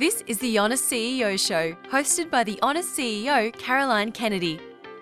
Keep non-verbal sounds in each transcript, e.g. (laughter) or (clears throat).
This is the Honest CEO Show, hosted by the Honest CEO, Caroline Kennedy.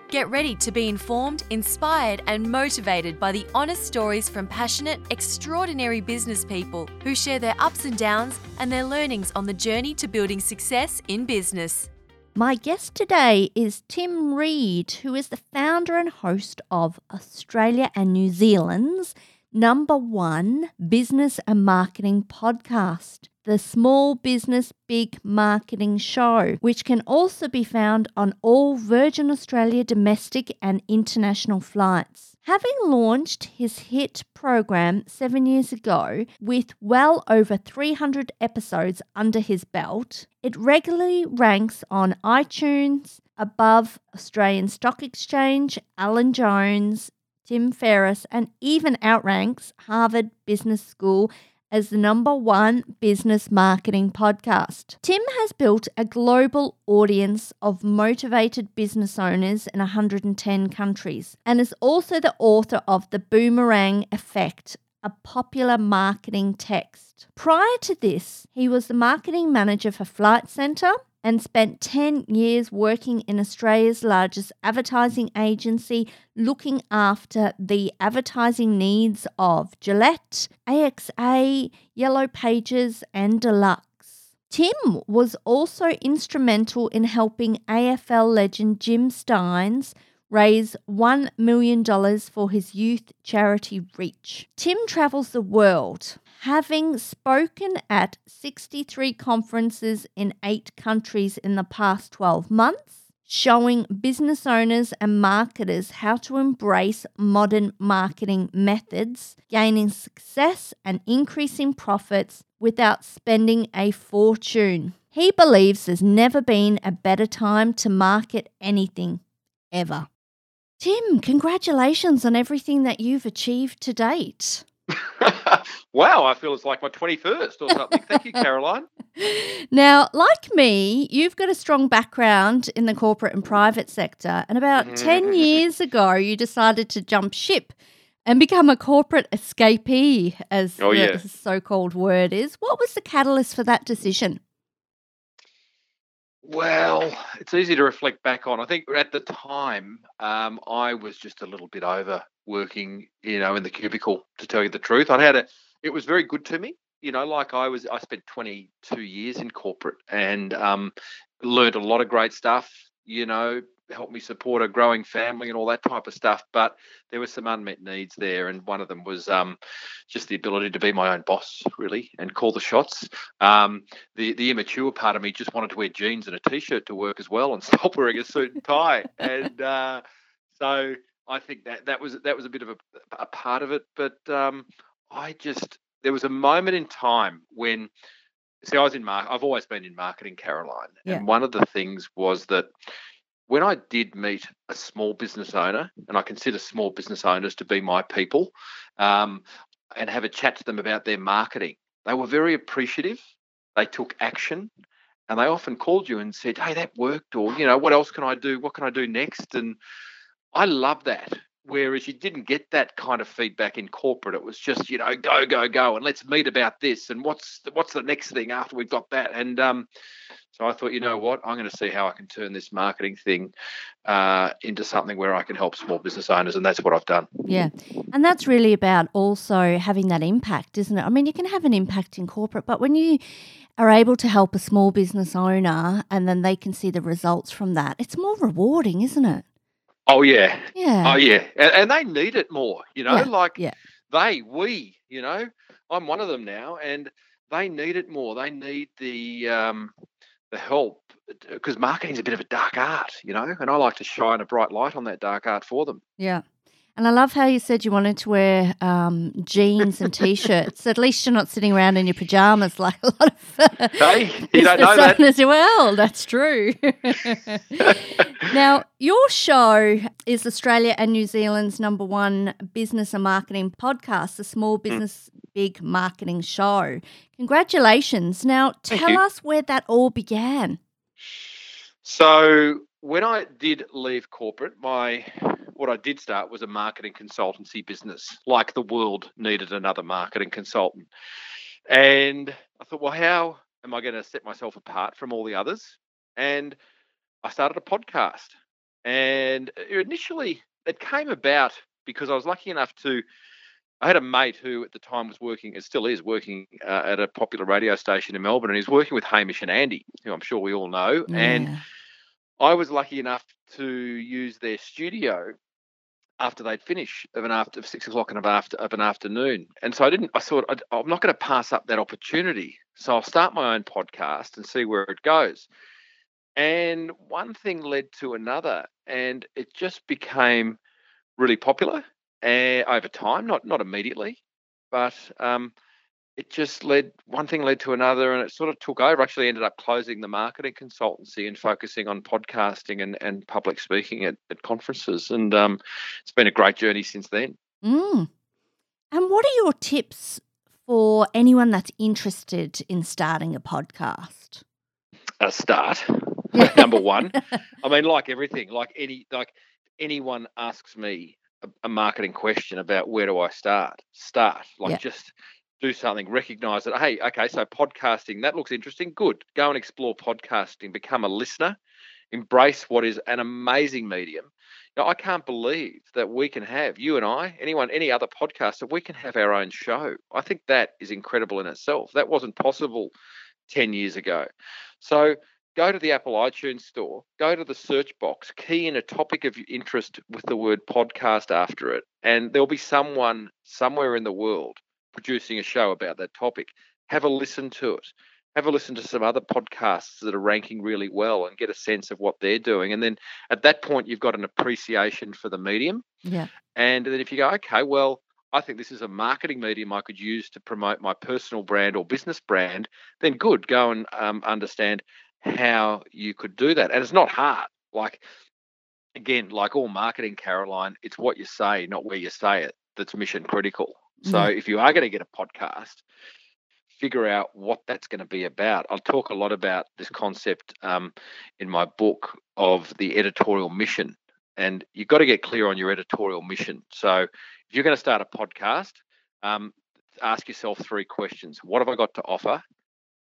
Get ready to be informed, inspired, and motivated by the honest stories from passionate, extraordinary business people who share their ups and downs and their learnings on the journey to building success in business. My guest today is Tim Reid, who is the founder and host of Australia and New Zealand's number one business and marketing podcast the Small Business Big Marketing Show, which can also be found on all Virgin Australia domestic and international flights. Having launched his hit program seven years ago with well over 300 episodes under his belt, it regularly ranks on iTunes above Australian Stock Exchange, Alan Jones, Tim Ferriss, and even outranks Harvard Business School as the number one business marketing podcast. Tim has built a global audience of motivated business owners in 110 countries and is also the author of The Boomerang Effect, a popular marketing text. Prior to this, he was the marketing manager for Flight Centre and spent 10 years working in Australia's largest advertising agency, looking after the advertising needs of Gillette, AXA, Yellow Pages, and Dulux. Tim was also instrumental in helping AFL legend Jim Stynes raise $1 million for his youth charity Reach. Tim travels the world, having spoken at 63 conferences in eight countries in the past 12 months, showing business owners and marketers how to embrace modern marketing methods, gaining success and increasing profits without spending a fortune. He believes there's never been a better time to market anything, ever. Tim, congratulations on everything that you've achieved to date. (laughs) wow, I feel it's like my 21st or something. Thank you, Caroline. (laughs) Now, like me, you've got a strong background in the corporate and private sector. And about mm-hmm. 10 years ago, you decided to jump ship and become a corporate escapee, as oh, the yeah. so called word is. What was the catalyst for that decision? Well, it's easy to reflect back on. I think at the time, um, I was just a little bit over working, you know, in the cubicle. To tell you the truth, I had a. It was very good to me, you know. Like I was, I spent 22 years in corporate and um, learned a lot of great stuff. You know, help me support a growing family and all that type of stuff. But there were some unmet needs there, and one of them was um, just the ability to be my own boss, really, and call the shots. Um, the the immature part of me just wanted to wear jeans and a t-shirt to work as well, and (laughs) stop wearing a suit and tie. and uh, so I think that that was that was a bit of a, a part of it. But um, I just there was a moment in time when. See, I was in mark. I've always been in marketing, Caroline, yeah. and one of the things was that when I did meet a small business owner, and I consider small business owners to be my people, um, and have a chat to them about their marketing, they were very appreciative. They took action, and they often called you and said, "Hey, that worked," or you know, "What else can I do? What can I do next?" And I love that. Whereas you didn't get that kind of feedback in corporate, it was just you know, go, go, go, and let's meet about this, and what's the, what's the next thing after we've got that, and um, so I thought, you know what, I'm going to see how I can turn this marketing thing uh, into something where I can help small business owners, and that's what I've done. Yeah, and that's really about also having that impact, isn't it? I mean, you can have an impact in corporate, but when you are able to help a small business owner and then they can see the results from that, it's more rewarding, isn't it? Oh yeah, yeah, oh yeah, and, and they need it more. You know, yeah. like yeah. they, we, you know, I'm one of them now, and they need it more. They need the um, the help because marketing's a bit of a dark art, you know, and I like to shine a bright light on that dark art for them. Yeah. And I love how you said you wanted to wear um, jeans and t-shirts. At least you're not sitting around in your pajamas like a lot of hey, you (laughs) don't know that. as well. That's true. (laughs) now, your show is Australia and New Zealand's number one business and marketing podcast, the Small hmm. Business mm. Big Marketing Show. Congratulations. Now, tell us where that all began. So, when I did leave corporate, my what I did start was a marketing consultancy business. Like the world needed another marketing consultant, and I thought, well, how am I going to set myself apart from all the others? And I started a podcast. And initially, it came about because I was lucky enough to. I had a mate who at the time was working, and still is working uh, at a popular radio station in Melbourne, and he's working with Hamish and Andy, who I'm sure we all know. Yeah. And I was lucky enough to use their studio after they'd finish of an after of six o'clock of, after, of an afternoon. And so I didn't, I thought, I, I'm not going to pass up that opportunity. So I'll start my own podcast and see where it goes. And one thing led to another, and it just became really popular uh, over time, not not immediately, but um, it just led one thing led to another and it sort of took over actually ended up closing the marketing consultancy and focusing on podcasting and, and public speaking at, at conferences and um, it's been a great journey since then Mm. And what are your tips for anyone that's interested in starting a podcast? a start (laughs) number one (laughs) i mean like everything like any like anyone asks me a, a marketing question about where do i start start like Yeah. just do something recognize that hey okay so podcasting that looks interesting good. Go and explore podcasting become a listener embrace what is an amazing medium. Now i can't believe that we can have you and i anyone any other podcaster we can have our own show. I think that is incredible in itself. That wasn't possible 10 years ago. So go to the Apple iTunes store, go to the search box, key in a topic of interest with the word podcast after it, and there'll be someone somewhere in the world producing a show about that topic. Have a listen to it. Have a listen to some other podcasts that are ranking really well and get a sense of what they're doing. And then at that point, you've got an appreciation for the medium. Yeah. And then if you go, okay, well, I think this is a marketing medium I could use to promote my personal brand or business brand, then good, go and um, understand how you could do that. And it's not hard. Like, again, like all marketing, Caroline, it's what you say, not where you say it, that's mission critical. So Yeah. if you are going to get a podcast, figure out what that's going to be about. I'll talk a lot about this concept um, in my book of the editorial mission. And you've got to get clear on your editorial mission. So if you're going to start a podcast, um, ask yourself three questions What have I got to offer?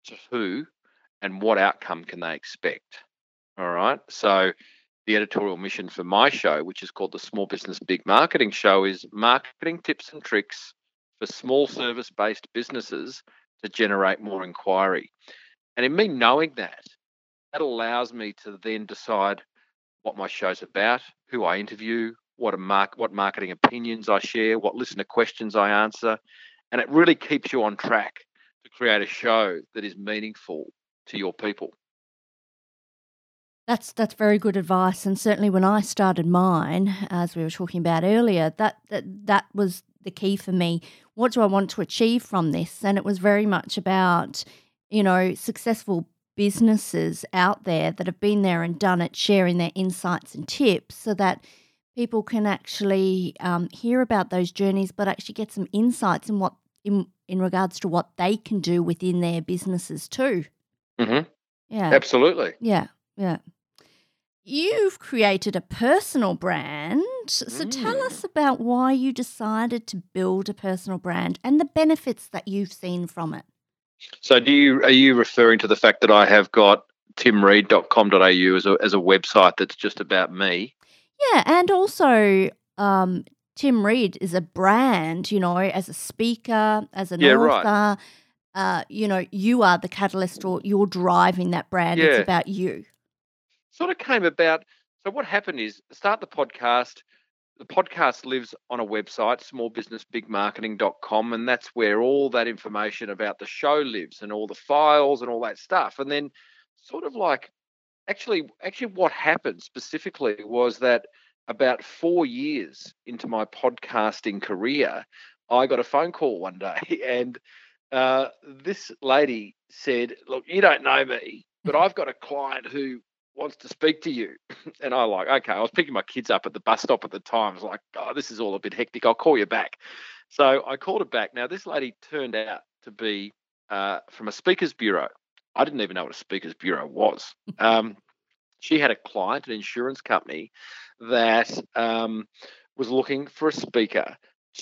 To who? And what outcome can they expect? All right. So the editorial mission for my show, which is called the Small Business Big Marketing Show, is marketing tips and tricks for small service based businesses to generate more inquiry. And in me knowing that, that allows me to then decide what my show's about, who I interview, what mark, what marketing opinions I share, what listener questions I answer, and it really keeps you on track to create a show that is meaningful to your people. That's that's very good advice, and certainly when I started mine, as we were talking about earlier, that that that was the key for me. What do I want to achieve from this? And it was very much about you know successful businesses out there that have been there and done it, sharing their insights and tips, so that people can actually um, hear about those journeys, but actually get some insights in what in in regards to what they can do within their businesses too. hmm Yeah. Absolutely. Yeah, yeah. You've created a personal brand. So tell Mm. us about why you decided to build a personal brand and the benefits that you've seen from it. So, do you are you referring to the fact that I have got timreid.com.au as a as a website that's just about me? Yeah, and also um, Tim Reid is a brand, you know, as a speaker, as an Yeah, author. right. Uh, you know, you are the catalyst or you're driving that brand. It's about you. Sort of came about. So, what happened is start the podcast. The podcast lives on a website, smallbusinessbigmarketing.com, and that's where all that information about the show lives and all the files and all that stuff. And then, sort of like, actually, actually, what happened specifically was that about four years into my podcasting career, I got a phone call one day, (laughs) and uh, this lady said, "Look, you don't know me, but I've got a client who wants to speak to you." (laughs) And I like, okay, I was picking my kids up at the bus stop at the time. I was like, "Oh, this is all a bit hectic. I'll call you back." So I called her back. Now this lady turned out to be uh, from a speakers bureau. I didn't even know what a speakers bureau was. (laughs) Um, she had a client, an insurance company, that um, was looking for a speaker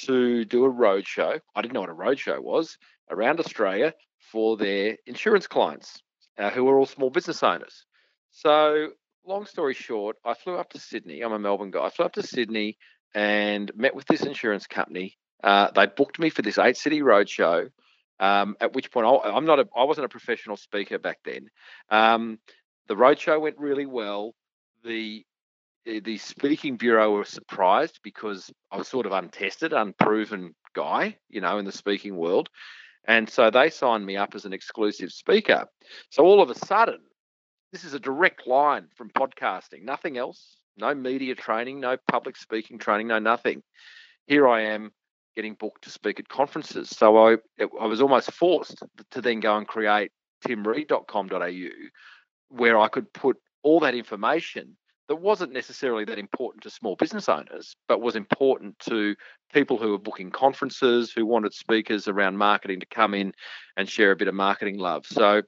to do a roadshow. I didn't know what a roadshow was, around Australia for their insurance clients uh, who were all small business owners. So, long story short, I flew up to Sydney. I'm a Melbourne guy. I flew up to Sydney and met with this insurance company. Uh, they booked me for this eight city roadshow. Um, at which point, I, am not a, I wasn't a professional speaker back then. Um, the roadshow went really well. The the speaking bureau were surprised because I was sort of untested, unproven guy, you know, in the speaking world. And so they signed me up as an exclusive speaker. So all of a sudden, this is a direct line from podcasting, nothing else, no media training, no public speaking training, no nothing. Here I am getting booked to speak at conferences. So I, I was almost forced to then go and create timreid.com.au where I could put all that information that wasn't necessarily that important to small business owners, but was important to people who were booking conferences, who wanted speakers around marketing to come in and share a bit of marketing love. So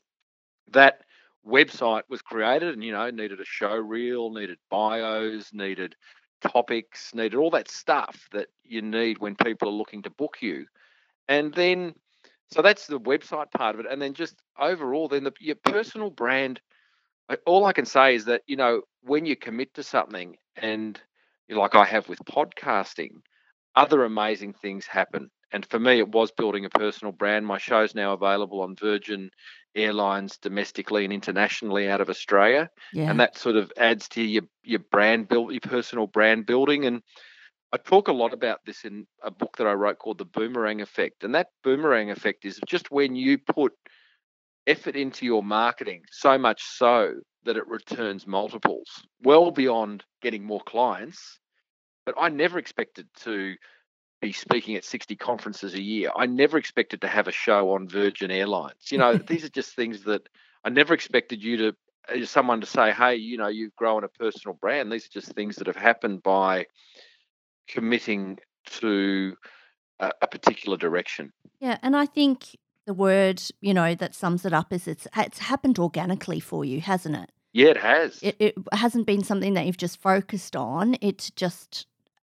that website was created and, you know, needed a show reel, needed bios, needed topics, needed all that stuff that you need when people are looking to book you. And then, so that's the website part of it. And then just overall, then the, your personal brand – all I can say is that you know when you commit to something, and like I have with podcasting, other amazing things happen. And for me, it was building a personal brand. My show's now available on Virgin Airlines domestically and internationally out of Australia, yeah. and that sort of adds to your your brand build, your personal brand building. And I talk a lot about this in a book that I wrote called The Boomerang Effect. And that boomerang effect is just when you put effort into your marketing so much so that it returns multiples well beyond getting more clients but i never expected to speaking at 60 conferences a year i never expected to have a show on virgin airlines you know (laughs) these are just things that i never expected you to uh, someone to say hey you know you've grown a personal brand these are just things that have happened by committing to a, a particular direction yeah and i think the word, you know, that sums it up is it's it's happened organically for you, hasn't it? Yeah, it has. It, it hasn't been something that you've just focused on. It's just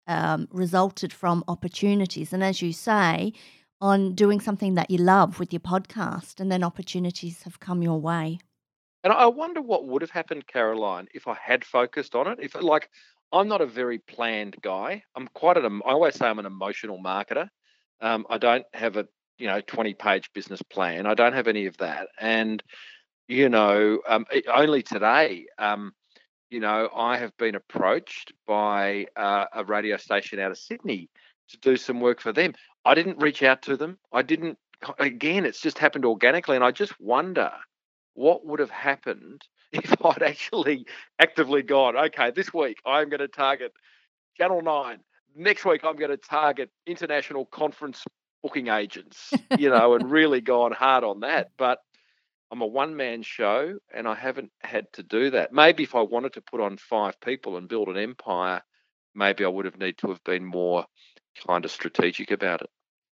um, resulted from opportunities, and as you say, on doing something that you love with your podcast, and then opportunities have come your way. And I wonder what would have happened, Caroline, if I had focused on it. If like I'm not a very planned guy. I'm quite an. I always say I'm an emotional marketer. Um, I don't have a you know 20 page business plan i don't have any of that and you know um, only today um, you know i have been approached by uh, a radio station out of sydney to do some work for them. I didn't reach out to them. I didn't again it's just happened organically and i just wonder what would have happened (laughs) if i'd actually actively gone okay this week i'm going to target channel 9 next week i'm going to target international conference booking agents, you know, and (laughs) really gone hard on that. But I'm a one man show and I haven't had to do that. Maybe if I wanted to put on five people and build an empire, maybe I would have need to have been more kind of strategic about it.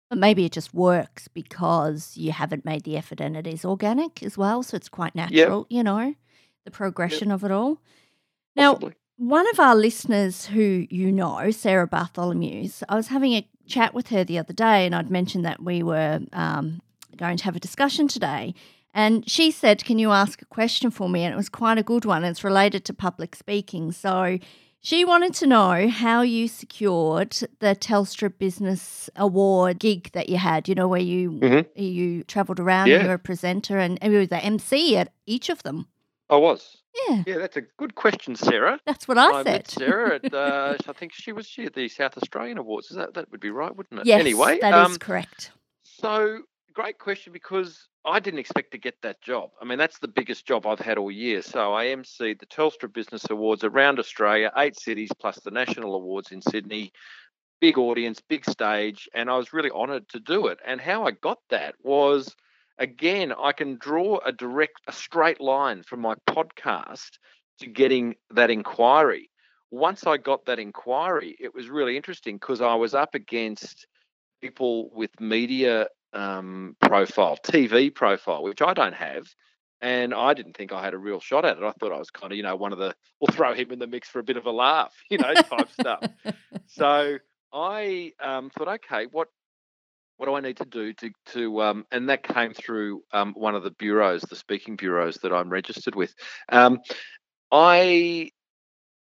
But maybe it just works because you haven't made the effort and it is organic as well. So it's quite natural, yep. you know, the progression yep. of it all. Now, Possibly. one of our listeners who you know, Sarah Bartholomew's, I was having a chat with her the other day, and I'd mentioned that we were um, going to have a discussion today. And she said, Can you ask a question for me? And it was quite a good one. It's related to public speaking. So she wanted to know how you secured the Telstra Business Award gig that you had, you know, where you mm-hmm. you travelled around yeah. and you were a presenter and you were the MC at each of them. I was. Yeah. Yeah, that's a good question, Sarah. That's what I, I said. Met Sarah at, (laughs) uh, I think she was she at the South Australian Awards. Is that that would be right, wouldn't it? Yes, anyway, that um, is correct. So great question because I didn't expect to get that job. I mean, that's the biggest job I've had all year. So I emceed the Telstra Business Awards around Australia, eight cities plus the national awards in Sydney. Big audience, big stage, and I was really honoured to do it. And how I got that was again, I can draw a direct, a straight line from my podcast to getting that inquiry. Once I got that inquiry, it was really interesting because I was up against people with media um, profile, TV profile, which I don't have. And I didn't think I had a real shot at it. I thought I was kind of, you know, one of the, we'll throw him in the mix for a bit of a laugh, (laughs) you know, type stuff. So I um, thought, okay, what what do I need to do to to um, and that came through um, one of the bureaus, the speaking bureaus that I'm registered with. Um, I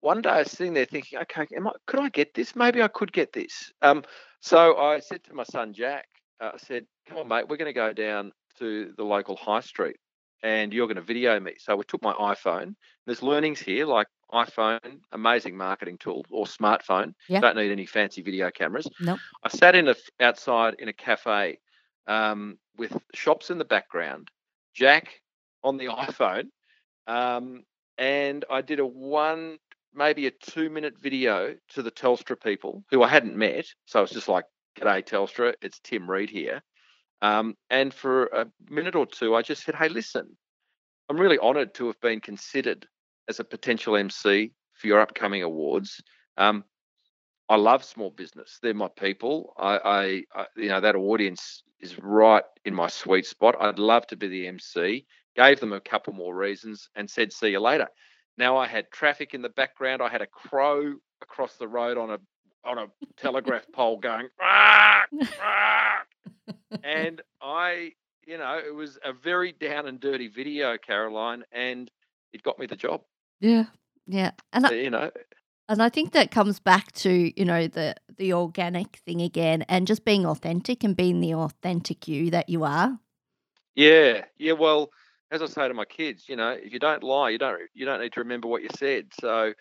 one day I was sitting there thinking, okay, I, could I get this? Maybe I could get this. Um, so I said to my son Jack, uh, I said, come on, mate, we're going to go down to the local high street and you're going to video me. So we took my iPhone. There's learnings here like iPhone, amazing marketing tool, or smartphone. Yeah. Don't need any fancy video cameras. Nope. I sat in a outside in a cafe um, with shops in the background, Jack on the (laughs) iPhone, um, and I did a one, maybe a two minute video to the Telstra people who I hadn't met. So it's just like, "G'day Telstra, it's Tim Reid here." Um, and for a minute or two, I just said, "Hey, listen, I'm really honoured to have been considered as a potential MC for your upcoming awards. Um, I love small business; they're my people. I, I, I, you know, that audience is right in my sweet spot. I'd love to be the MC. Gave them a couple more reasons and said, "See you later." Now I had traffic in the background. I had a crow across the road on a on a (laughs) telegraph pole going, "Bark, bark." And I, you know, it was a very down and dirty video, Caroline, and it got me the job. Yeah. Yeah. And I, You know, and I think that comes back to, you know, the the organic thing again and just being authentic and being the authentic you that you are. yeah, yeah. Well, as I say to my kids, you know, if you don't lie, you don't you don't need to remember what you said. So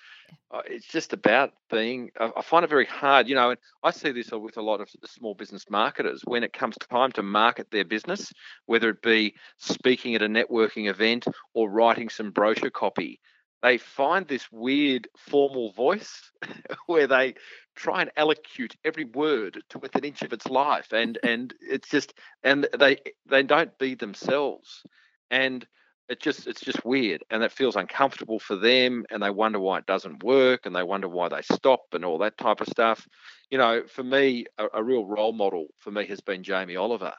uh, it's just about being. I, I find it very hard, you know, and I see this with a lot of small business marketers when it comes time to market their business, whether it be speaking at a networking event or writing some brochure copy. They find this weird formal voice (laughs) where they try and allocute every word to within an inch of its life, and and it's just and they they don't be themselves and it just it's just weird and it feels uncomfortable for them and they wonder why it doesn't work and they wonder why they stop and all that type of stuff. You know for me a, a real role model for me has been jamie oliver.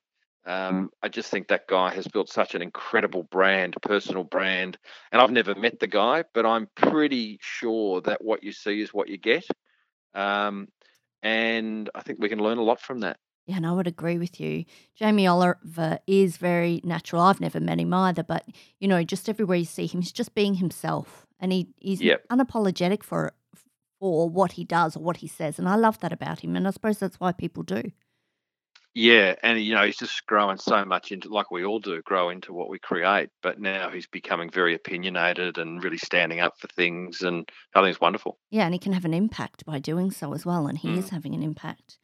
Um, i just think that guy has built such an incredible brand personal brand and i've never met the guy but i'm pretty sure that what you see is what you get. Um, and i think we can learn a lot from that Yeah, and I would agree with you. Jamie Oliver is very natural. I've never met him either, but you know, just everywhere you see him, he's just being himself, and he he's Yep. unapologetic for for what he does or what he says, and I love that about him. And I suppose that's why people do. Yeah, and you know he's just growing so much into, like we all do, grow into what we create. But now he's becoming very opinionated and really standing up for things, and I think it's wonderful. Yeah, and he can have an impact by doing so as well, and he Mm. is having an impact.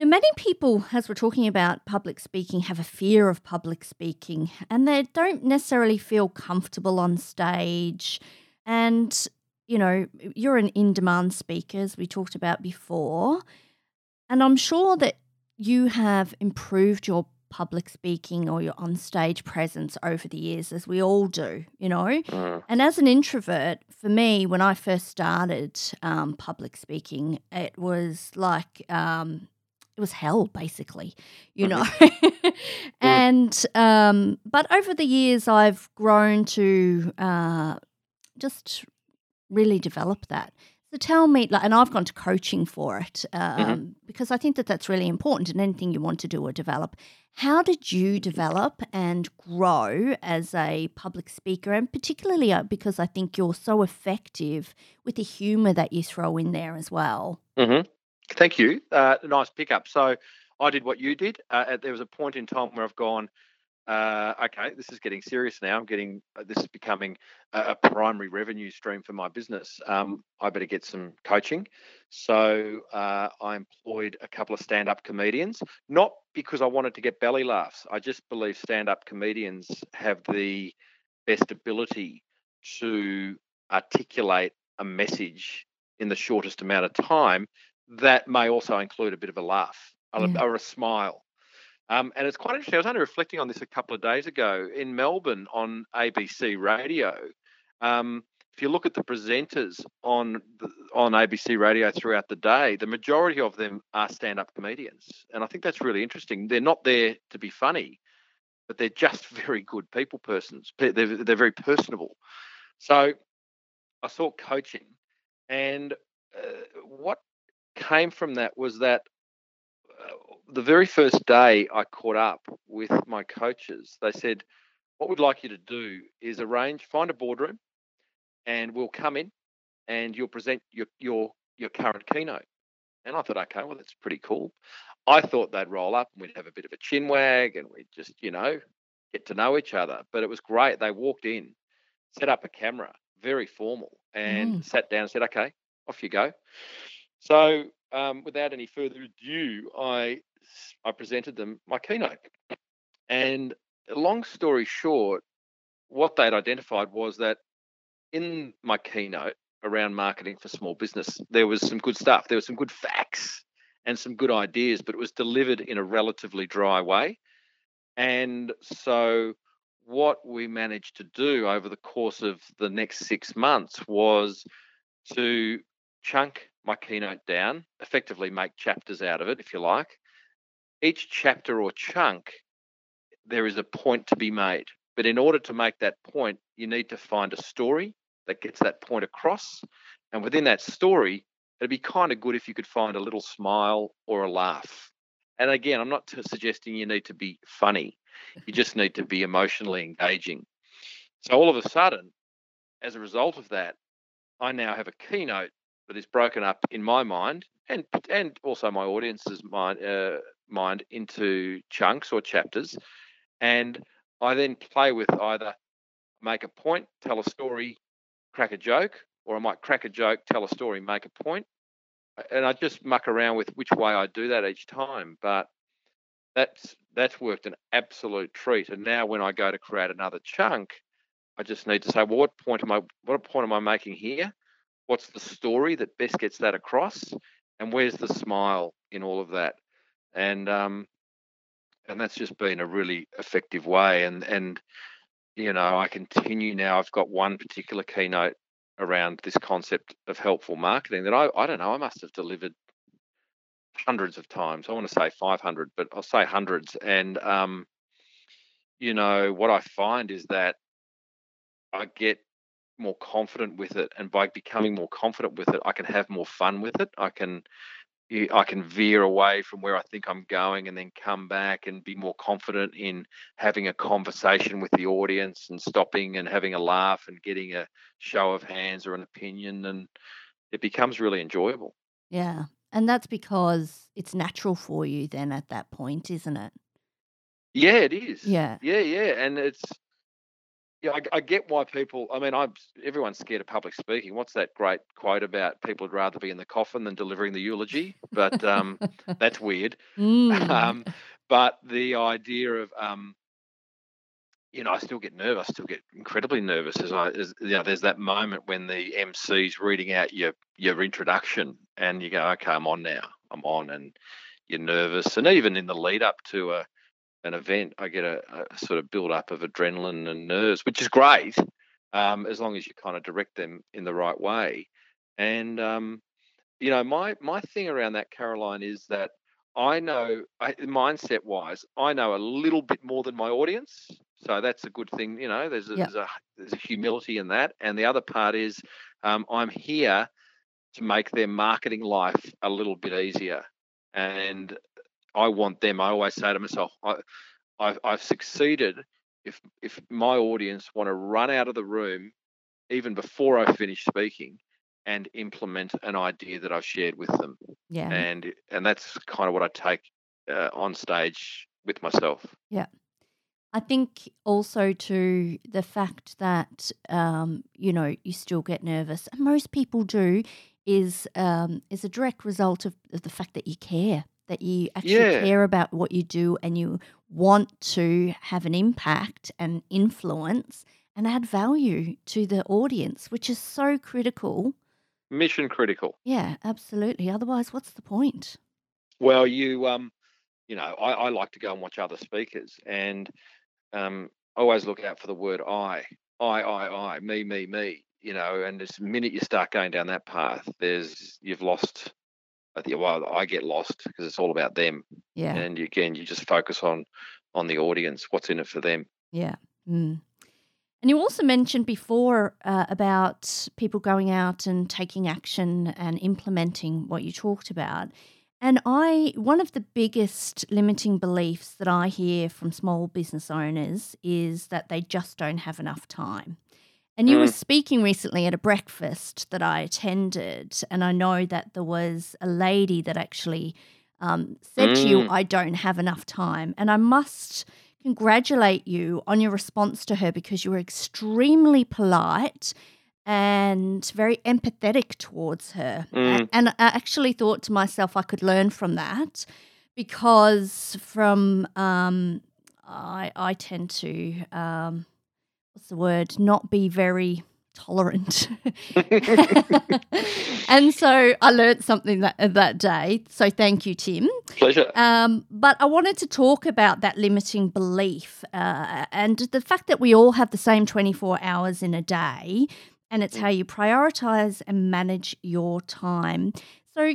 Many people, as we're talking about public speaking, have a fear of public speaking and they don't necessarily feel comfortable on stage. And, you know, you're an in demand speaker, as we talked about before. And I'm sure that you have improved your public speaking or your on stage presence over the years, as we all do, you know. Mm. And as an introvert, for me, when I first started um, public speaking, it was like um, it was hell, basically, you know. (laughs) and um, but over the years, I've grown to uh, just really develop that. So tell me, like, and I've gone to coaching for it um, because I think that that's really important in anything you want to do or develop. How did you develop and grow as a public speaker, and particularly uh, because I think you're so effective with the humour that you throw in there as well? hmm Thank you. Uh, nice pickup. So I did what you did. Uh, there was a point in time where I've gone, uh, okay, this is getting serious now. I'm getting uh, this is becoming a, a primary revenue stream for my business. Um, I better get some coaching. So uh, I employed a couple of stand-up comedians, not because I wanted to get belly laughs. I just believe stand-up comedians have the best ability to articulate a message in the shortest amount of time that may also include a bit of a laugh or, Yeah. or a smile. Um, and it's quite interesting. I was only reflecting on this a couple of days ago in Melbourne on ABC Radio. Um, if you look at the presenters on the, on ABC Radio throughout the day, the majority of them are stand-up comedians, and I think that's really interesting. They're not there to be funny, but they're just (laughs) very good people persons. They're they're very personable. So I saw coaching, and uh, what came from that was that uh, the very first day I caught up with my coaches, they said, What we'd like you to do is arrange, find a boardroom, and we'll come in and you'll present your your your current keynote. And I thought, okay, well, that's pretty cool. I thought they'd roll up and we'd have a bit of a chin wag and we'd just, you know, get to know each other. But it was great. They walked in, set up a camera, very formal, and Mm. sat down and said, okay, off you go. So um, without any further ado, I I presented them my keynote. And long story short, what they'd identified was that in my keynote around marketing for small business, there was some good stuff. There was some good facts and some good ideas, but it was delivered in a relatively dry way. And so, what we managed to do over the course of the next six months was to chunk my keynote down, effectively make chapters out of it, if you like. Each chapter or chunk, there is a point to be made. But in order to make that point, you need to find a story that gets that point across. And within that story, it'd be kind of good if you could find a little smile or a laugh. And again, I'm not suggesting you need to be funny, you just need to be emotionally engaging. So all of a sudden, as a result of that, I now have a keynote that is broken up in my mind and and also my audience's mind uh, mind into chunks or chapters, and I then play with either make a point, tell a story, crack a joke, or I might crack a joke, tell a story, make a point, and I just muck around with which way I do that each time. But that's that's worked an absolute treat. And now when I go to create another chunk, I just need to say, well, what point am I what point am I making here? What's the story that best gets that across? And where's the smile in all of that? And um, and that's just been a really effective way. And and you know, I continue now. I've got one particular keynote around this concept of helpful marketing that I I don't know. I must have delivered hundreds of times. I want to say 500, but I'll say hundreds. And um, you know, what I find is that I get more confident with it, and by becoming more confident with it, I can have more fun with it. I can eh, I can veer away from where I think I'm going and then come back and be more confident in having a conversation with the audience and stopping and having a laugh and getting a show of hands or an opinion and it becomes really enjoyable. Yeah. And that's because it's natural for you then at that point, isn't it? Yeah, it is. Yeah. Yeah, yeah, and it's yeah, I, I get why people. I mean, I'm everyone's scared of public speaking. What's that great quote about people would rather be in the coffin than delivering the eulogy? But um, (laughs) that's weird. (laughs) Mm. Um, but the idea of um, you know, I still get nervous. I still get incredibly nervous as I, as, you know, there's that moment when the MC's reading out your your introduction, and you go, okay, I'm on now. I'm on, and you're nervous. And even in the lead up to a an event, I get a, a sort of build up of adrenaline and nerves, which is great, um, as long as you kind of direct them in the right way. And um, you know, my my thing around that, Caroline, is that I know, I, mindset wise, I know a little bit more than my audience. So that's a good thing. You know, there's a, there's a there's a humility in that. And the other part is, um, I'm here to make their marketing life a little bit easier. And I want them. I always say to myself, I, I've I've succeeded if if my audience want to run out of the room even before I finish speaking and implement an idea that I've shared with them yeah. and and that's kind of what I take uh, on stage with myself. Yeah. I think also to the fact that um, you know you still get nervous, and most people do, is um, is a direct result of, of the fact that you care, that you actually Yeah. care about what you do, and you want to have an impact and influence and add value to the audience, which is so critical. Mission critical. Yeah, absolutely. Otherwise, what's the point? Well, you um, you know, I, I like to go and watch other speakers, and um, I always look out for the word I, I, I, I, me, me, me. You know, and the minute you start going down that path, there's you've lost. I think well, I get lost because it's all about them, Yeah, and you, again, you just focus on on the audience, what's in it for them. Yeah. Mm. And you also mentioned before uh, about people going out and taking action and implementing what you talked about. And I, one of the biggest limiting beliefs that I hear from small business owners is that they just don't have enough time. And you were Mm. speaking recently at a breakfast that I attended, and I know that there was a lady that actually um, said to you, Mm. I don't have enough time. And I must congratulate you on your response to her because you were extremely polite and very empathetic towards her. Mm. And I actually thought to myself, I could learn from that because from um, I, I tend to um, what's the word? Not be very tolerant. (laughs) And so i learnt something that that day. So thank you tim. Pleasure. um, but I wanted to talk about that limiting belief uh, and the fact that we all have the same 24 hours in a day, and it's how you prioritize and manage your time. So,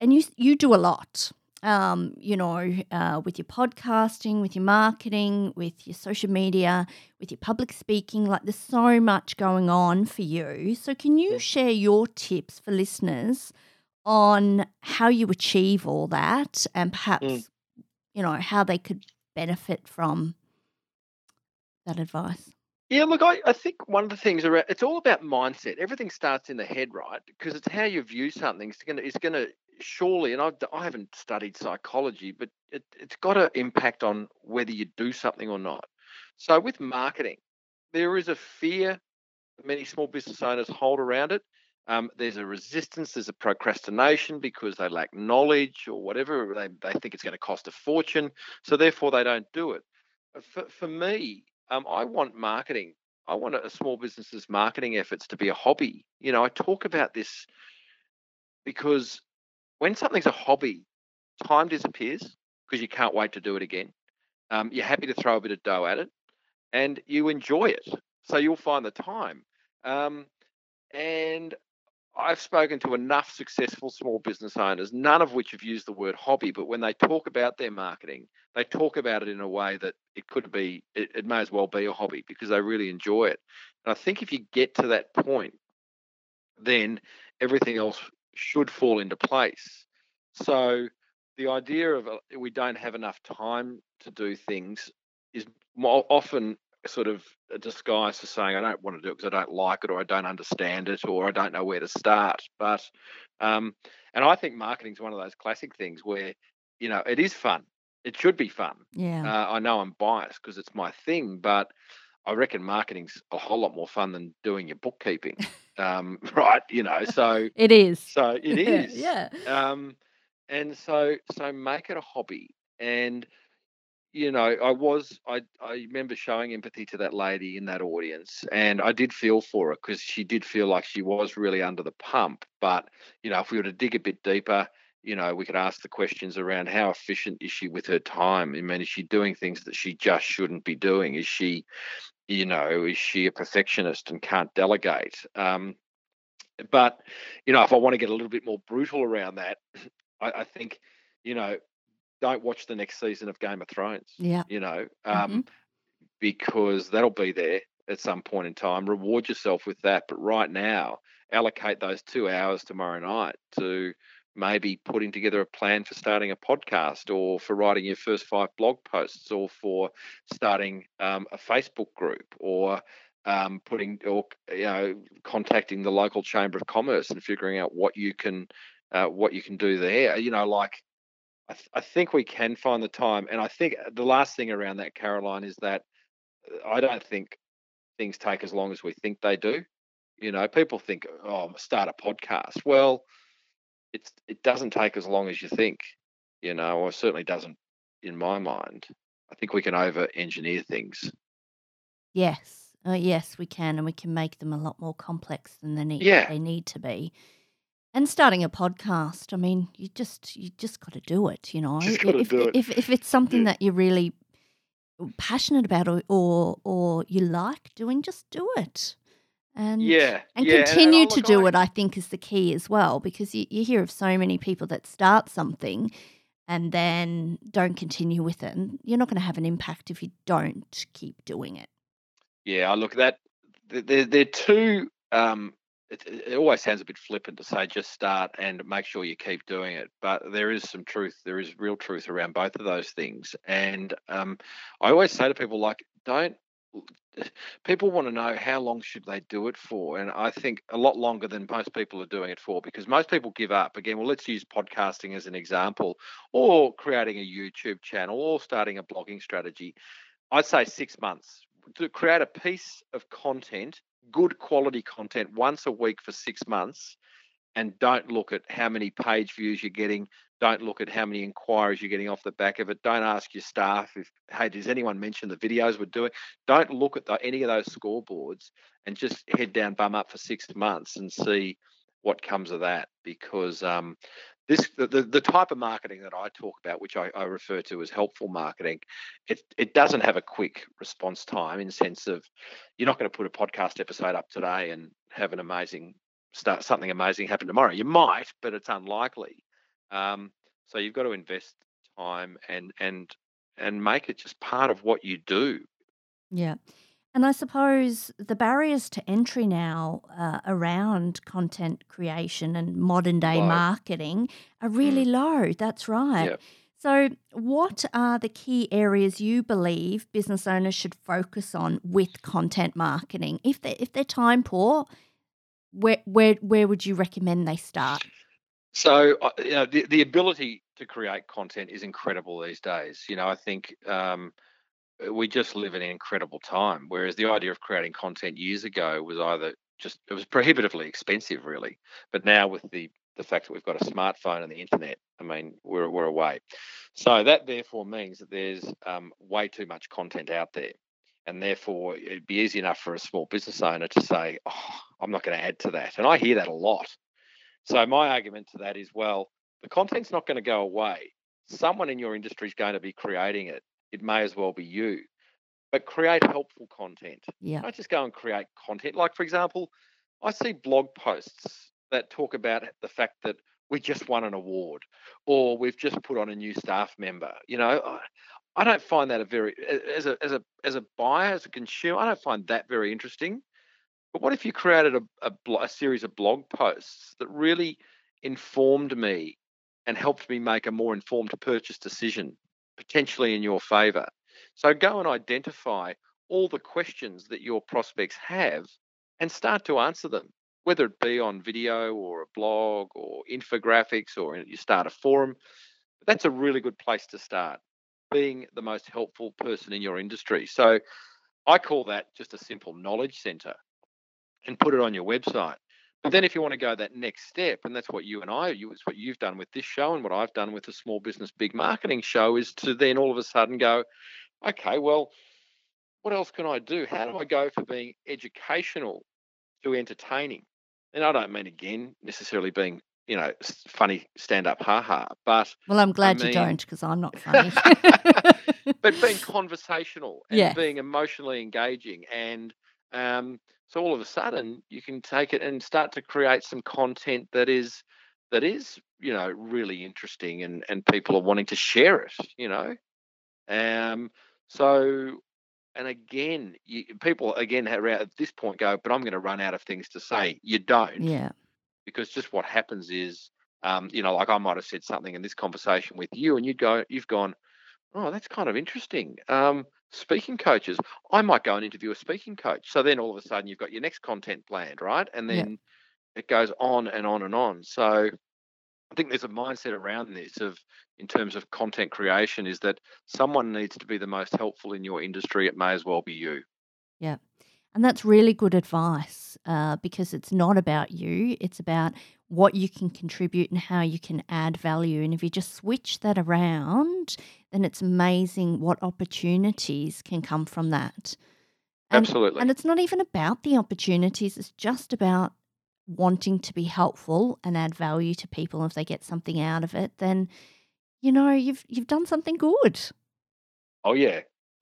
and you you do a lot, um, you know, uh, with your podcasting, with your marketing, with your social media, with your public speaking. Like, there's so much going on for you. So, can you share your tips for listeners? on how you achieve all that and perhaps you know how they could benefit from that advice Yeah, look, I, I think one of the things around it's all about mindset. Everything starts in the head, right? Because it's how you view something. It's gonna it's gonna surely, and I've, I haven't studied psychology, but it, it's got an impact on whether you do something or not. So with marketing, there is a fear many small business owners hold around it. Um, there's a resistance, there's a procrastination because they lack knowledge or whatever. They, they think it's going to cost a fortune, so therefore they don't do it. For, for me, um, I want marketing. I want a small business's marketing efforts to be a hobby. You know, I talk about this because when something's a hobby, time disappears because you can't wait to do it again. Um, you're happy to throw a bit of dough at it, and you enjoy it. So you'll find the time. Um, and I've spoken to enough successful small business owners, none of which have used the word hobby, but when they talk about their marketing, they talk about it in a way that it could be, it, it may as well be a hobby because they really enjoy it. And I think if you get to that point, then everything else should fall into place. So the idea of uh, we don't have enough time to do things is often sort of a disguise for saying I don't want to do it because I don't like it or I don't understand it or I don't know where to start. But um, and I think marketing is one of those classic things where you know it is fun. It should be fun. yeah Uh, I know I'm biased because it's my thing, but I reckon marketing's a whole lot more fun than doing your bookkeeping, um, (laughs) right? You know, so (laughs) it is so it (laughs) is, yeah um, and so so make it a hobby. And you know, I was I I remember showing empathy to that lady in that audience, and I did feel for her because she did feel like she was really under the pump. But you know, if we were to dig a bit deeper, you know, we could ask the questions around how efficient is she with her time? I mean, is she doing things that she just shouldn't be doing? Is she, you know, is she a perfectionist and can't delegate? Um, but you know, if I want to get a little bit more brutal around that, (clears throat) I, I think, you know, don't watch the next season of Game of Thrones. yeah You know, um, because that'll be there at some point in time. Reward yourself with that, but right now, allocate those two hours tomorrow night to maybe putting together a plan for starting a podcast or for writing your first five blog posts or for starting um, a Facebook group or um, putting or you know contacting the local chamber of commerce and figuring out what you can uh, what you can do there. You know, like I, th- I think we can find the time, and I think the last thing around that, Caroline, is that uh, I don't think things take as long as we think they do. You know, people think, oh, start a podcast. Well, it's it doesn't take as long as you think. You know, or certainly doesn't in my mind. I think we can over engineer things. yes uh, yes we can and we can make them a lot more complex than they need Yeah. they need to be and starting a podcast i mean you just you just got to do it you know Just gotta if, do it. if if it's something Yeah. that you're really passionate about or, or or you like doing just do it and Yeah, and yeah, continue I- to look, do I- it i think is the key as well because you, you hear of so many people that start something and then don't continue with it and you're not going to have an impact if you don't keep doing it Yeah, I look that th- there they're two um, it, it, always sounds a bit flippant to say just start and make sure you keep doing it, but there is some truth. There is real truth around both of those things. And um, I always say to people, like, don't. (laughs) People want to know how long should they do it for, and I think a lot longer than most people are doing it for, because most people give up. Again, well, let's use podcasting as an example, or creating a YouTube channel, or starting a blogging strategy. I'd say six months to create a piece of content good quality content once a week for six months and don't look at how many page views you're getting. Don't look at how many inquiries you're getting off the back of it. Don't ask your staff if, hey, does anyone mention the videos we're doing? Don't look at the, any of those scoreboards and just head down, bum up for six months and see what comes of that. Because um, this the, the type of marketing that I talk about, which I, I, refer to as helpful marketing, it it doesn't have a quick response time in the sense of you're not going to put a podcast episode up today and have an amazing start something amazing happen tomorrow. You might, but it's unlikely. Um, so you've got to invest time and and and make it just part of what you do. Yeah. And I suppose the barriers to entry now uh, around content creation and modern day low. marketing are really mm. low. That's right. Yep. So, what are the key areas you believe business owners should focus on with content marketing? If they if they're time poor, where where where would you recommend they start? So, uh, you know, the the ability to create content is incredible these days. You know, I think. Um, uh, we just live in an incredible time. Whereas the idea of creating content years ago was either just it was prohibitively expensive, really. But now with the the fact that we've got a smartphone and the internet, I mean, we're we're away. So that therefore means that there's um, way too much content out there, and therefore it'd be easy enough for a small business owner to say, "Oh, I'm not going to add to that," and I hear that a lot. So my argument to that is, well, the content's not going to go away. Someone in your industry is going to be creating it it may as well be you. But create helpful content. Yeah. Don't just go and create content. Like, for example, I see blog posts that talk about the fact that we just won an award or we've just put on a new staff member. You know, I don't find that a very as a as a as a buyer, as a consumer, I don't find that very interesting. But what if you created a, a, a series of blog posts that really informed me and helped me make a more informed purchase decision potentially in your favor. So go and identify all the questions that your prospects have and start to answer them, whether it be on video or a blog or infographics or you start a forum. That's a really good place to start, being the most helpful person in your industry. So I call that just a simple knowledge center and put it on your website. But then if you want to go that next step, and that's what you and I, you, it's what you've done with this show and what I've done with the Small Business Big Marketing show, is to then all of a sudden go, okay, well, what else can I do? How do I go from being educational to entertaining? And I don't mean again necessarily being you know funny stand up ha ha, but well, I'm glad I mean, you don't because I'm not funny. (laughs) but being (laughs) conversational and yeah. being emotionally engaging and um, so all of a sudden, you can take it and start to create some content that is that is you know really interesting and and people are wanting to share it. You know, um. So and again, you, people again at this point go, but I'm going to run out of things to say. You don't. Yeah. Because just what happens is, um, you know, like I might have said something in this conversation with you, and you'd go, you've gone, oh, that's kind of interesting. Um, speaking coaches. I might go and interview a speaking coach. So then all of a sudden you've got your next content planned, right? And then yeah. it goes on and on and on. So I think there's a mindset around this of in terms of content creation is that someone needs to be the most helpful in your industry. It may as well be you. Yeah. And that's really good advice uh, because it's not about you, it's about what you can contribute and how you can add value. And if you just switch that around, then it's amazing what opportunities can come from that. And, Absolutely. And it's not even about the opportunities, it's just about wanting to be helpful and add value to people. If they get something out of it, then you know you've you've done something good. Oh yeah.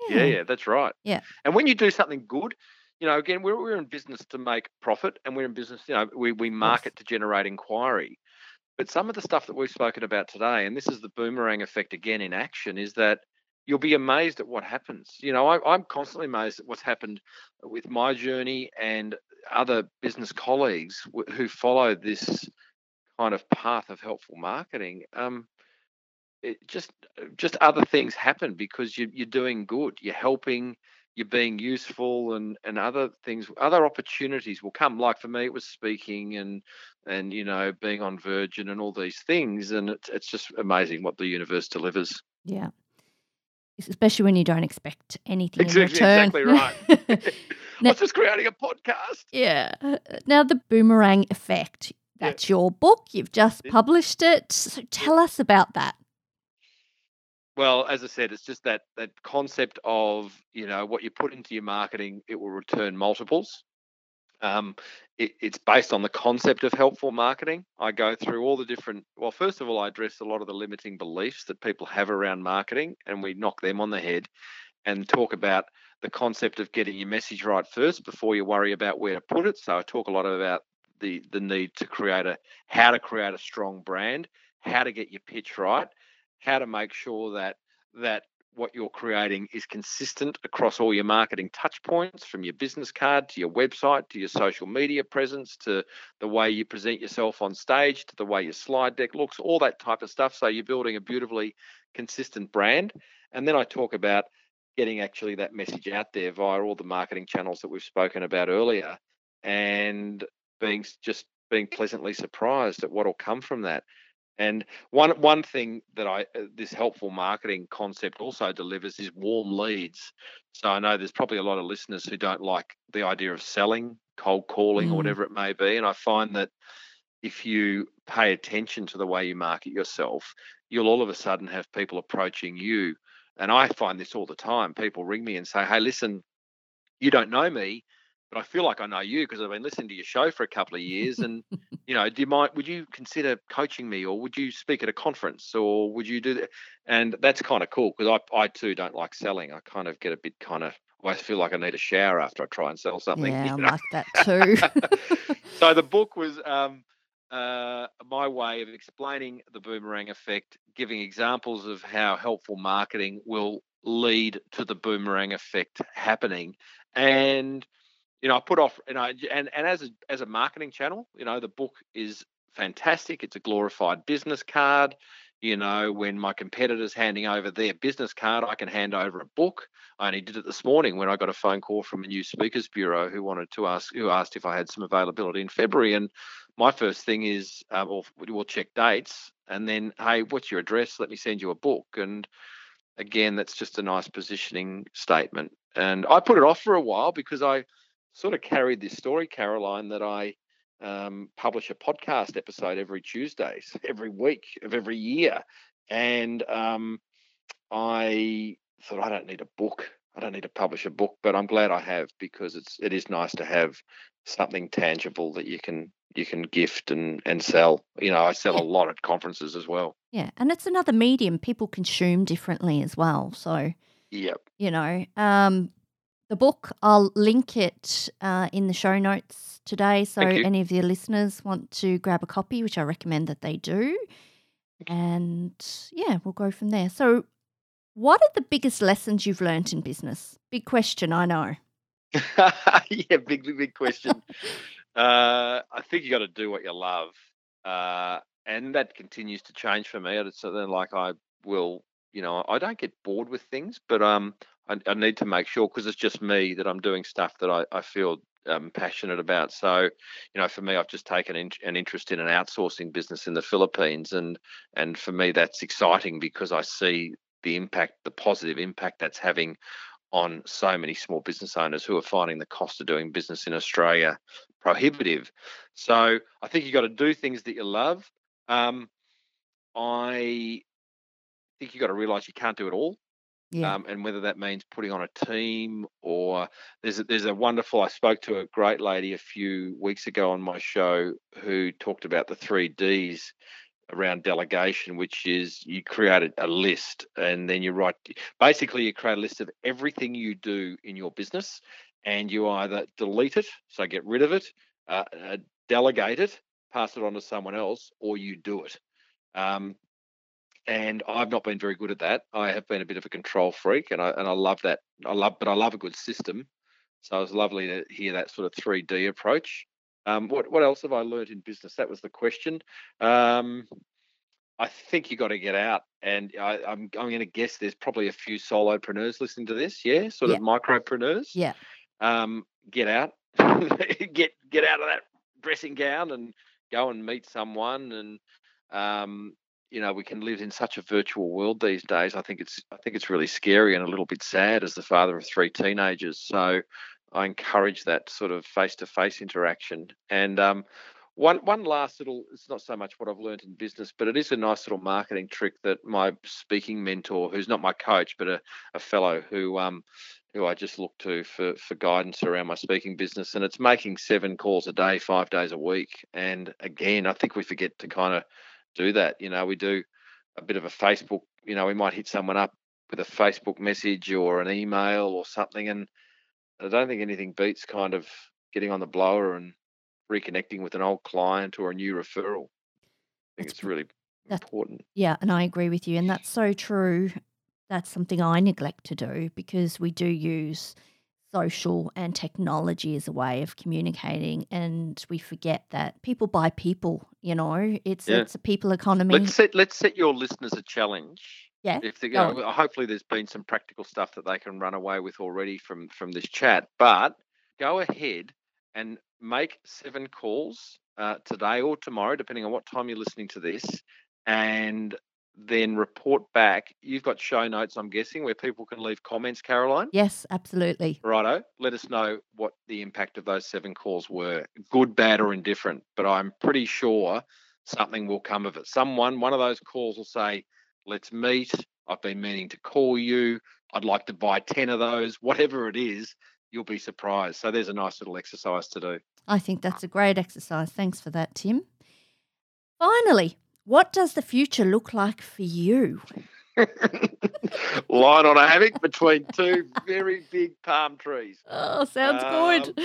Yeah, yeah, yeah that's right. Yeah. And when you do something good, you know, again, we're, we're in business to make profit and we're in business, you know, we, we market to generate inquiry. But some of the stuff that we've spoken about today, and this is the boomerang effect again in action, is that you'll be amazed at what happens. You know, I, am constantly amazed at what's happened with my journey and other business colleagues who follow this kind of path of helpful marketing, um, it just just other things happen because you, you're doing good. You're helping. You're being useful, and and other things, other opportunities will come. Like for me, it was speaking and and you know being on Virgin and all these things, and it's it's just amazing what the universe delivers. Yeah. Especially when you don't expect anything Exactly, in return. exactly right. I (laughs) (laughs) Now- was just creating a podcast. Yeah. Uh, now, the boomerang effect. Yeah. That's your book. You've just Yeah. published it. So tell us about that. Well, as I said, it's just that that concept of you know what you put into your marketing, it will return multiples. Um, it, it's based on the concept of helpful marketing. I go through all the different. Well, first of all, I address a lot of the limiting beliefs that people have around marketing, and we knock them on the head, and talk about the concept of getting your message right first before you worry about where to put it. So I talk a lot about the the need to create a how to create a strong brand, how to get your pitch right, how to make sure that that what you're creating is consistent across all your marketing touch points from your business card to your website to your social media presence to the way you present yourself on stage to the way your slide deck looks all that type of stuff. So you're building a beautifully consistent brand. And then I talk about getting actually that message out there via all the marketing channels that we've spoken about earlier and being just being pleasantly surprised at what will come from that and one one thing that I uh, this helpful marketing concept also delivers is warm leads. So I know there's probably a lot of listeners who don't like the idea of selling, cold calling, Mm. or whatever it may be. And I find that if you pay attention to the way you market yourself, you'll all of a sudden have people approaching you. And I find this all the time. People ring me and say, "Hey, listen, you don't know me, but I feel like I know you because I've been listening to your show for a couple of years. And (laughs) you know, do you mind? Would you consider coaching me, or would you speak at a conference, or would you do that? And that's kind of cool because I, I too don't like selling. I kind of get a bit kind of. I always feel like I need a shower after I try and sell something. (laughs) yeah, you I'm like that too. (laughs) so the book was um, uh, my way of explaining the boomerang effect, giving examples of how helpful marketing will lead to the boomerang effect happening, and you know I put off, you know, and and as a as a marketing channel, you know, the book is fantastic. It's a glorified business card. You know, when my competitors handing over their business card, I can hand over a book. I only did it this morning when I got a phone call from a new speakers bureau who wanted to ask, who asked if I had some availability in February. And my first thing is, uh, well, we'll check dates, and then, hey, what's your address? Let me send you a book. And again, that's just a nice positioning statement. And I put it off for a while because I sort of carried this story, Caroline, that I um, publish a podcast episode every Tuesday, (laughs) every week of every year. And um, I thought I don't need a book. I don't need to publish a book, but I'm glad I have because it's it is nice to have something tangible that you can you can gift and and sell. You know, I sell Yeah. a lot at conferences as well. yeah, and it's another medium people consume differently as well. So Yep. you know, um, the book I'll link it uh, in the show notes today. So any of your listeners want to grab a copy, which I recommend that they do, and yeah, we'll go from there. So. What are the biggest lessons you've learned in business? Big question, I know. (laughs) yeah, big big, big question. uh, I think you got to do what you love, uh, and that continues to change for me. It's something like I will, you know, I don't get bored with things, but um, I, I need to make sure because it's just me that I'm doing stuff that I, I feel um, passionate about. So, you know, for me, I've just taken in, an interest in an outsourcing business in the Philippines, and and for me, that's exciting because I see the impact, the positive impact that's having on so many small business owners who are finding the cost of doing business in Australia prohibitive. So I think you've got to do things that you love. Um, I think you've got to realize you can't do it all. Yeah. Um, and whether that means putting on a team or there's a, there's a wonderful I spoke to a great lady a few weeks ago on my show who talked about the three D's around delegation, which is you create a, list and then you write basically you create a list of everything you do in your business and you either delete it, so get rid of it, uh, uh, delegate it, pass it on to someone else, or you do it. Um, and I've not been very good at that. I have been a bit of a control freak, and I and I love that. I love, but I love a good system. So it was lovely to hear that sort of 3D approach. Um, what what else have I learned in business? That was the question. Um, I think you got to get out, and I, am I'm, I'm going to guess there's probably a few solopreneurs listening to this. Yeah, sort Yeah. of micropreneurs. Yeah. Um, get out, (laughs) get get out of that dressing gown and go and meet someone. And um, you know, we can live in such a virtual world these days. I think it's I think it's really scary and a little bit sad as the father of three teenagers. So I encourage that sort of face to face interaction. And um, one one last little it's not so much what I've learned in business, but it is a nice little marketing trick that my speaking mentor, who's not my coach, but a, a fellow who um who I just look to for for guidance around my speaking business. And it's making seven calls a day, five days a week. And again, I think we forget to kind of do that. You know, we do a bit of a Facebook, you know, we might hit someone up with a Facebook message or an email or something. And I don't think anything beats kind of getting on the blower and reconnecting with an old client or a new referral. I think That's it's really important. Yeah, and I agree with you. And that's so true. That's something I neglect to do because we do use social and technology as a way of communicating and we forget that people buy people, you know. It's Yeah. it's a people economy. Let's set let's set your listeners a challenge. Yeah, If they go hopefully there's been some practical stuff that they can run away with already from from this chat. But go ahead and make seven calls uh, today or tomorrow, depending on what time you're listening to this, and then report back. You've got show notes, I'm guessing, where people can leave comments, Caroline. Yes, absolutely. Righto. Let us know what the impact of those seven calls were, good, bad, or indifferent. But I'm pretty sure something will come of it. Someone, one of those calls will say, Let's meet. I've been meaning to call you. I'd like to buy 10 of those. Whatever it is, you'll be surprised. So there's a nice little exercise to do. I think that's a great exercise. Thanks for that, Tim. Finally, what does the future look like for you? (laughs) Lying on a hammock between two very big palm trees. Oh, sounds Um, good.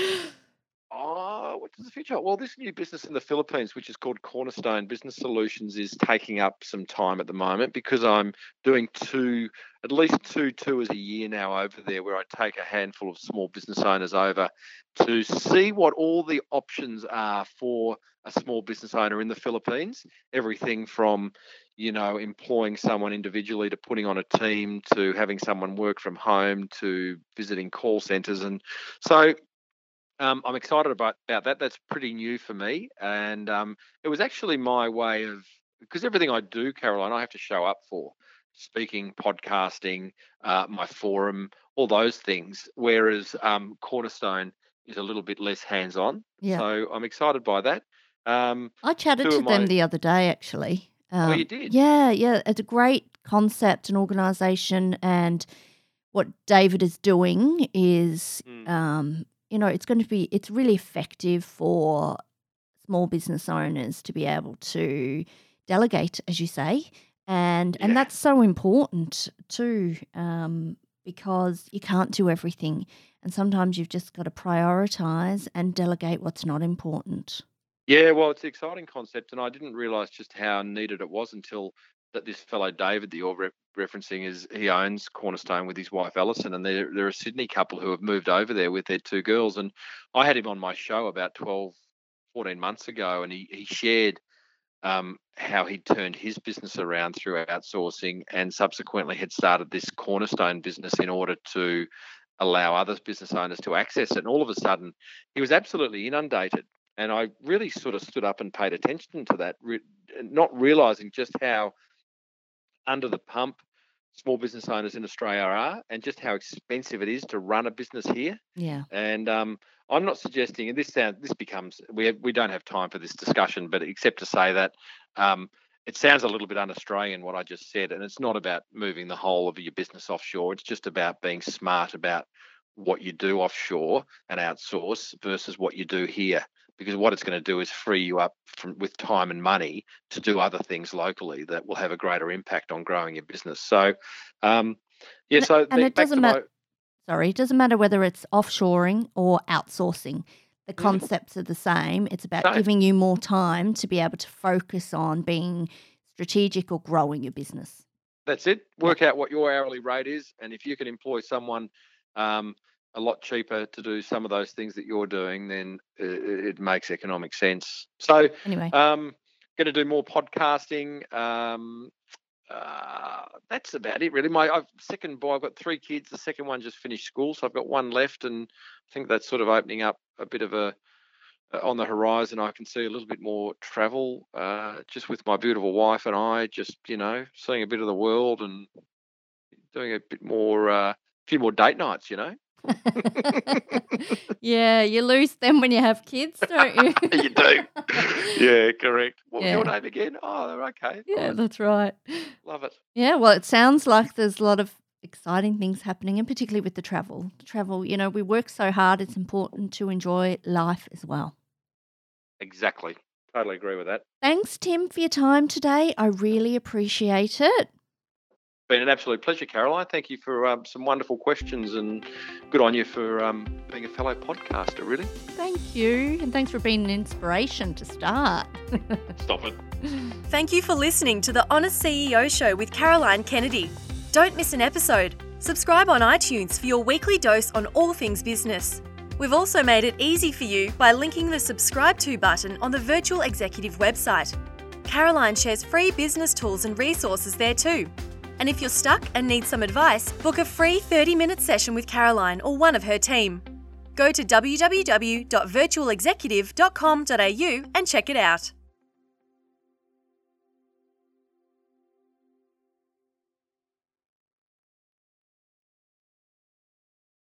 Oh, what does the future? Well, this new business in the Philippines, which is called Cornerstone Business Solutions, is taking up some time at the moment because I'm doing two, at least two tours a year now over there, where I take a handful of small business owners over to see what all the options are for a small business owner in the Philippines. Everything from you know, employing someone individually to putting on a team to having someone work from home to visiting call centers. And so um, I'm excited about, about that. That's pretty new for me. And um, it was actually my way of, because everything I do, Caroline, I have to show up for speaking, podcasting, uh, my forum, all those things. Whereas um, Cornerstone is a little bit less hands on. Yeah. So I'm excited by that. Um, I chatted to them the other day, actually. Oh, you Um, did? Yeah, yeah. It's a great concept and organization. And what David is doing is, Mm. You know, it's going to be, it's really effective for small business owners to be able to delegate, as you say. And, and that's so important too, um, because you can't do everything. And sometimes you've just got to prioritize and delegate what's not important. Yeah, well, it's an exciting concept, and I didn't realise just how needed it was until that this fellow David that you're re- referencing is he owns Cornerstone with his wife Alison, and they're they're a Sydney couple who have moved over there with their two girls, and I had him on my show about 12, 14 months ago, and he he shared um, how he'd turned his business around through outsourcing, and subsequently had started this Cornerstone business in order to allow other business owners to access it. And all of a sudden, he was absolutely inundated and I really sort of stood up and paid attention to that, re- not realizing just how under the pump small business owners in Australia are, and just how expensive it is to run a business here. Yeah. And um, I'm not suggesting, and this sound this becomes we have, we don't have time for this discussion, but except to say that um, it sounds a little bit un-Australian what I just said, and it's not about moving the whole of your business offshore. It's just about being smart about what you do offshore and outsource versus what you do here because what it's going to do is free you up from with time and money to do other things locally that will have a greater impact on growing your business so um yeah And- so and it doesn't matter. my- Sorry, it doesn't matter whether it's offshoring or outsourcing. The Mhm. concepts are the same. It's about No. giving you more time to be able to focus on being strategic or growing your business. That's it. Work out what your hourly rate is, and if you can employ someone um, a lot cheaper to do some of those things that you're doing, then it, it makes economic sense. So, Anyway, um, going to do more podcasting. Um, uh, that's about it, really. My I've, second boy, I've got three kids. The second one just finished school, so I've got one left, and I think that's sort of opening up a bit of a uh, on the horizon. I can see a little bit more travel, uh, just with my beautiful wife and I, just you know, seeing a bit of the world and doing a bit more, a uh, few more date nights, you know. (laughs) yeah, you lose them when you have kids, don't you? (laughs) you do. Yeah, correct. What Yeah. was your name again? Oh, they're okay. yeah, that's right. Love it. Yeah, well, it sounds like there's a lot of exciting things happening, and particularly with the travel. The travel, you know, we work so hard, it's important to enjoy life as well. Exactly. Totally agree with that. Thanks, Tim, for your time today. I really appreciate it. Been an absolute pleasure, Caroline. Thank you for um, some wonderful questions and good on you for um, being a fellow podcaster, really. Thank you. And thanks for being an inspiration to start. (laughs) Stop it. Thank you for listening to the Honest CEO Show with Caroline Kennedy. Don't miss an episode. Subscribe on iTunes for your weekly dose on all things business. We've also made it easy for you by linking the subscribe to button on the Virtual Executive website. Caroline shares free business tools and resources there too. And if you're stuck and need some advice, book a free 30 minute session with Caroline or one of her team. Go to www.virtualexecutive.com.au and check it out.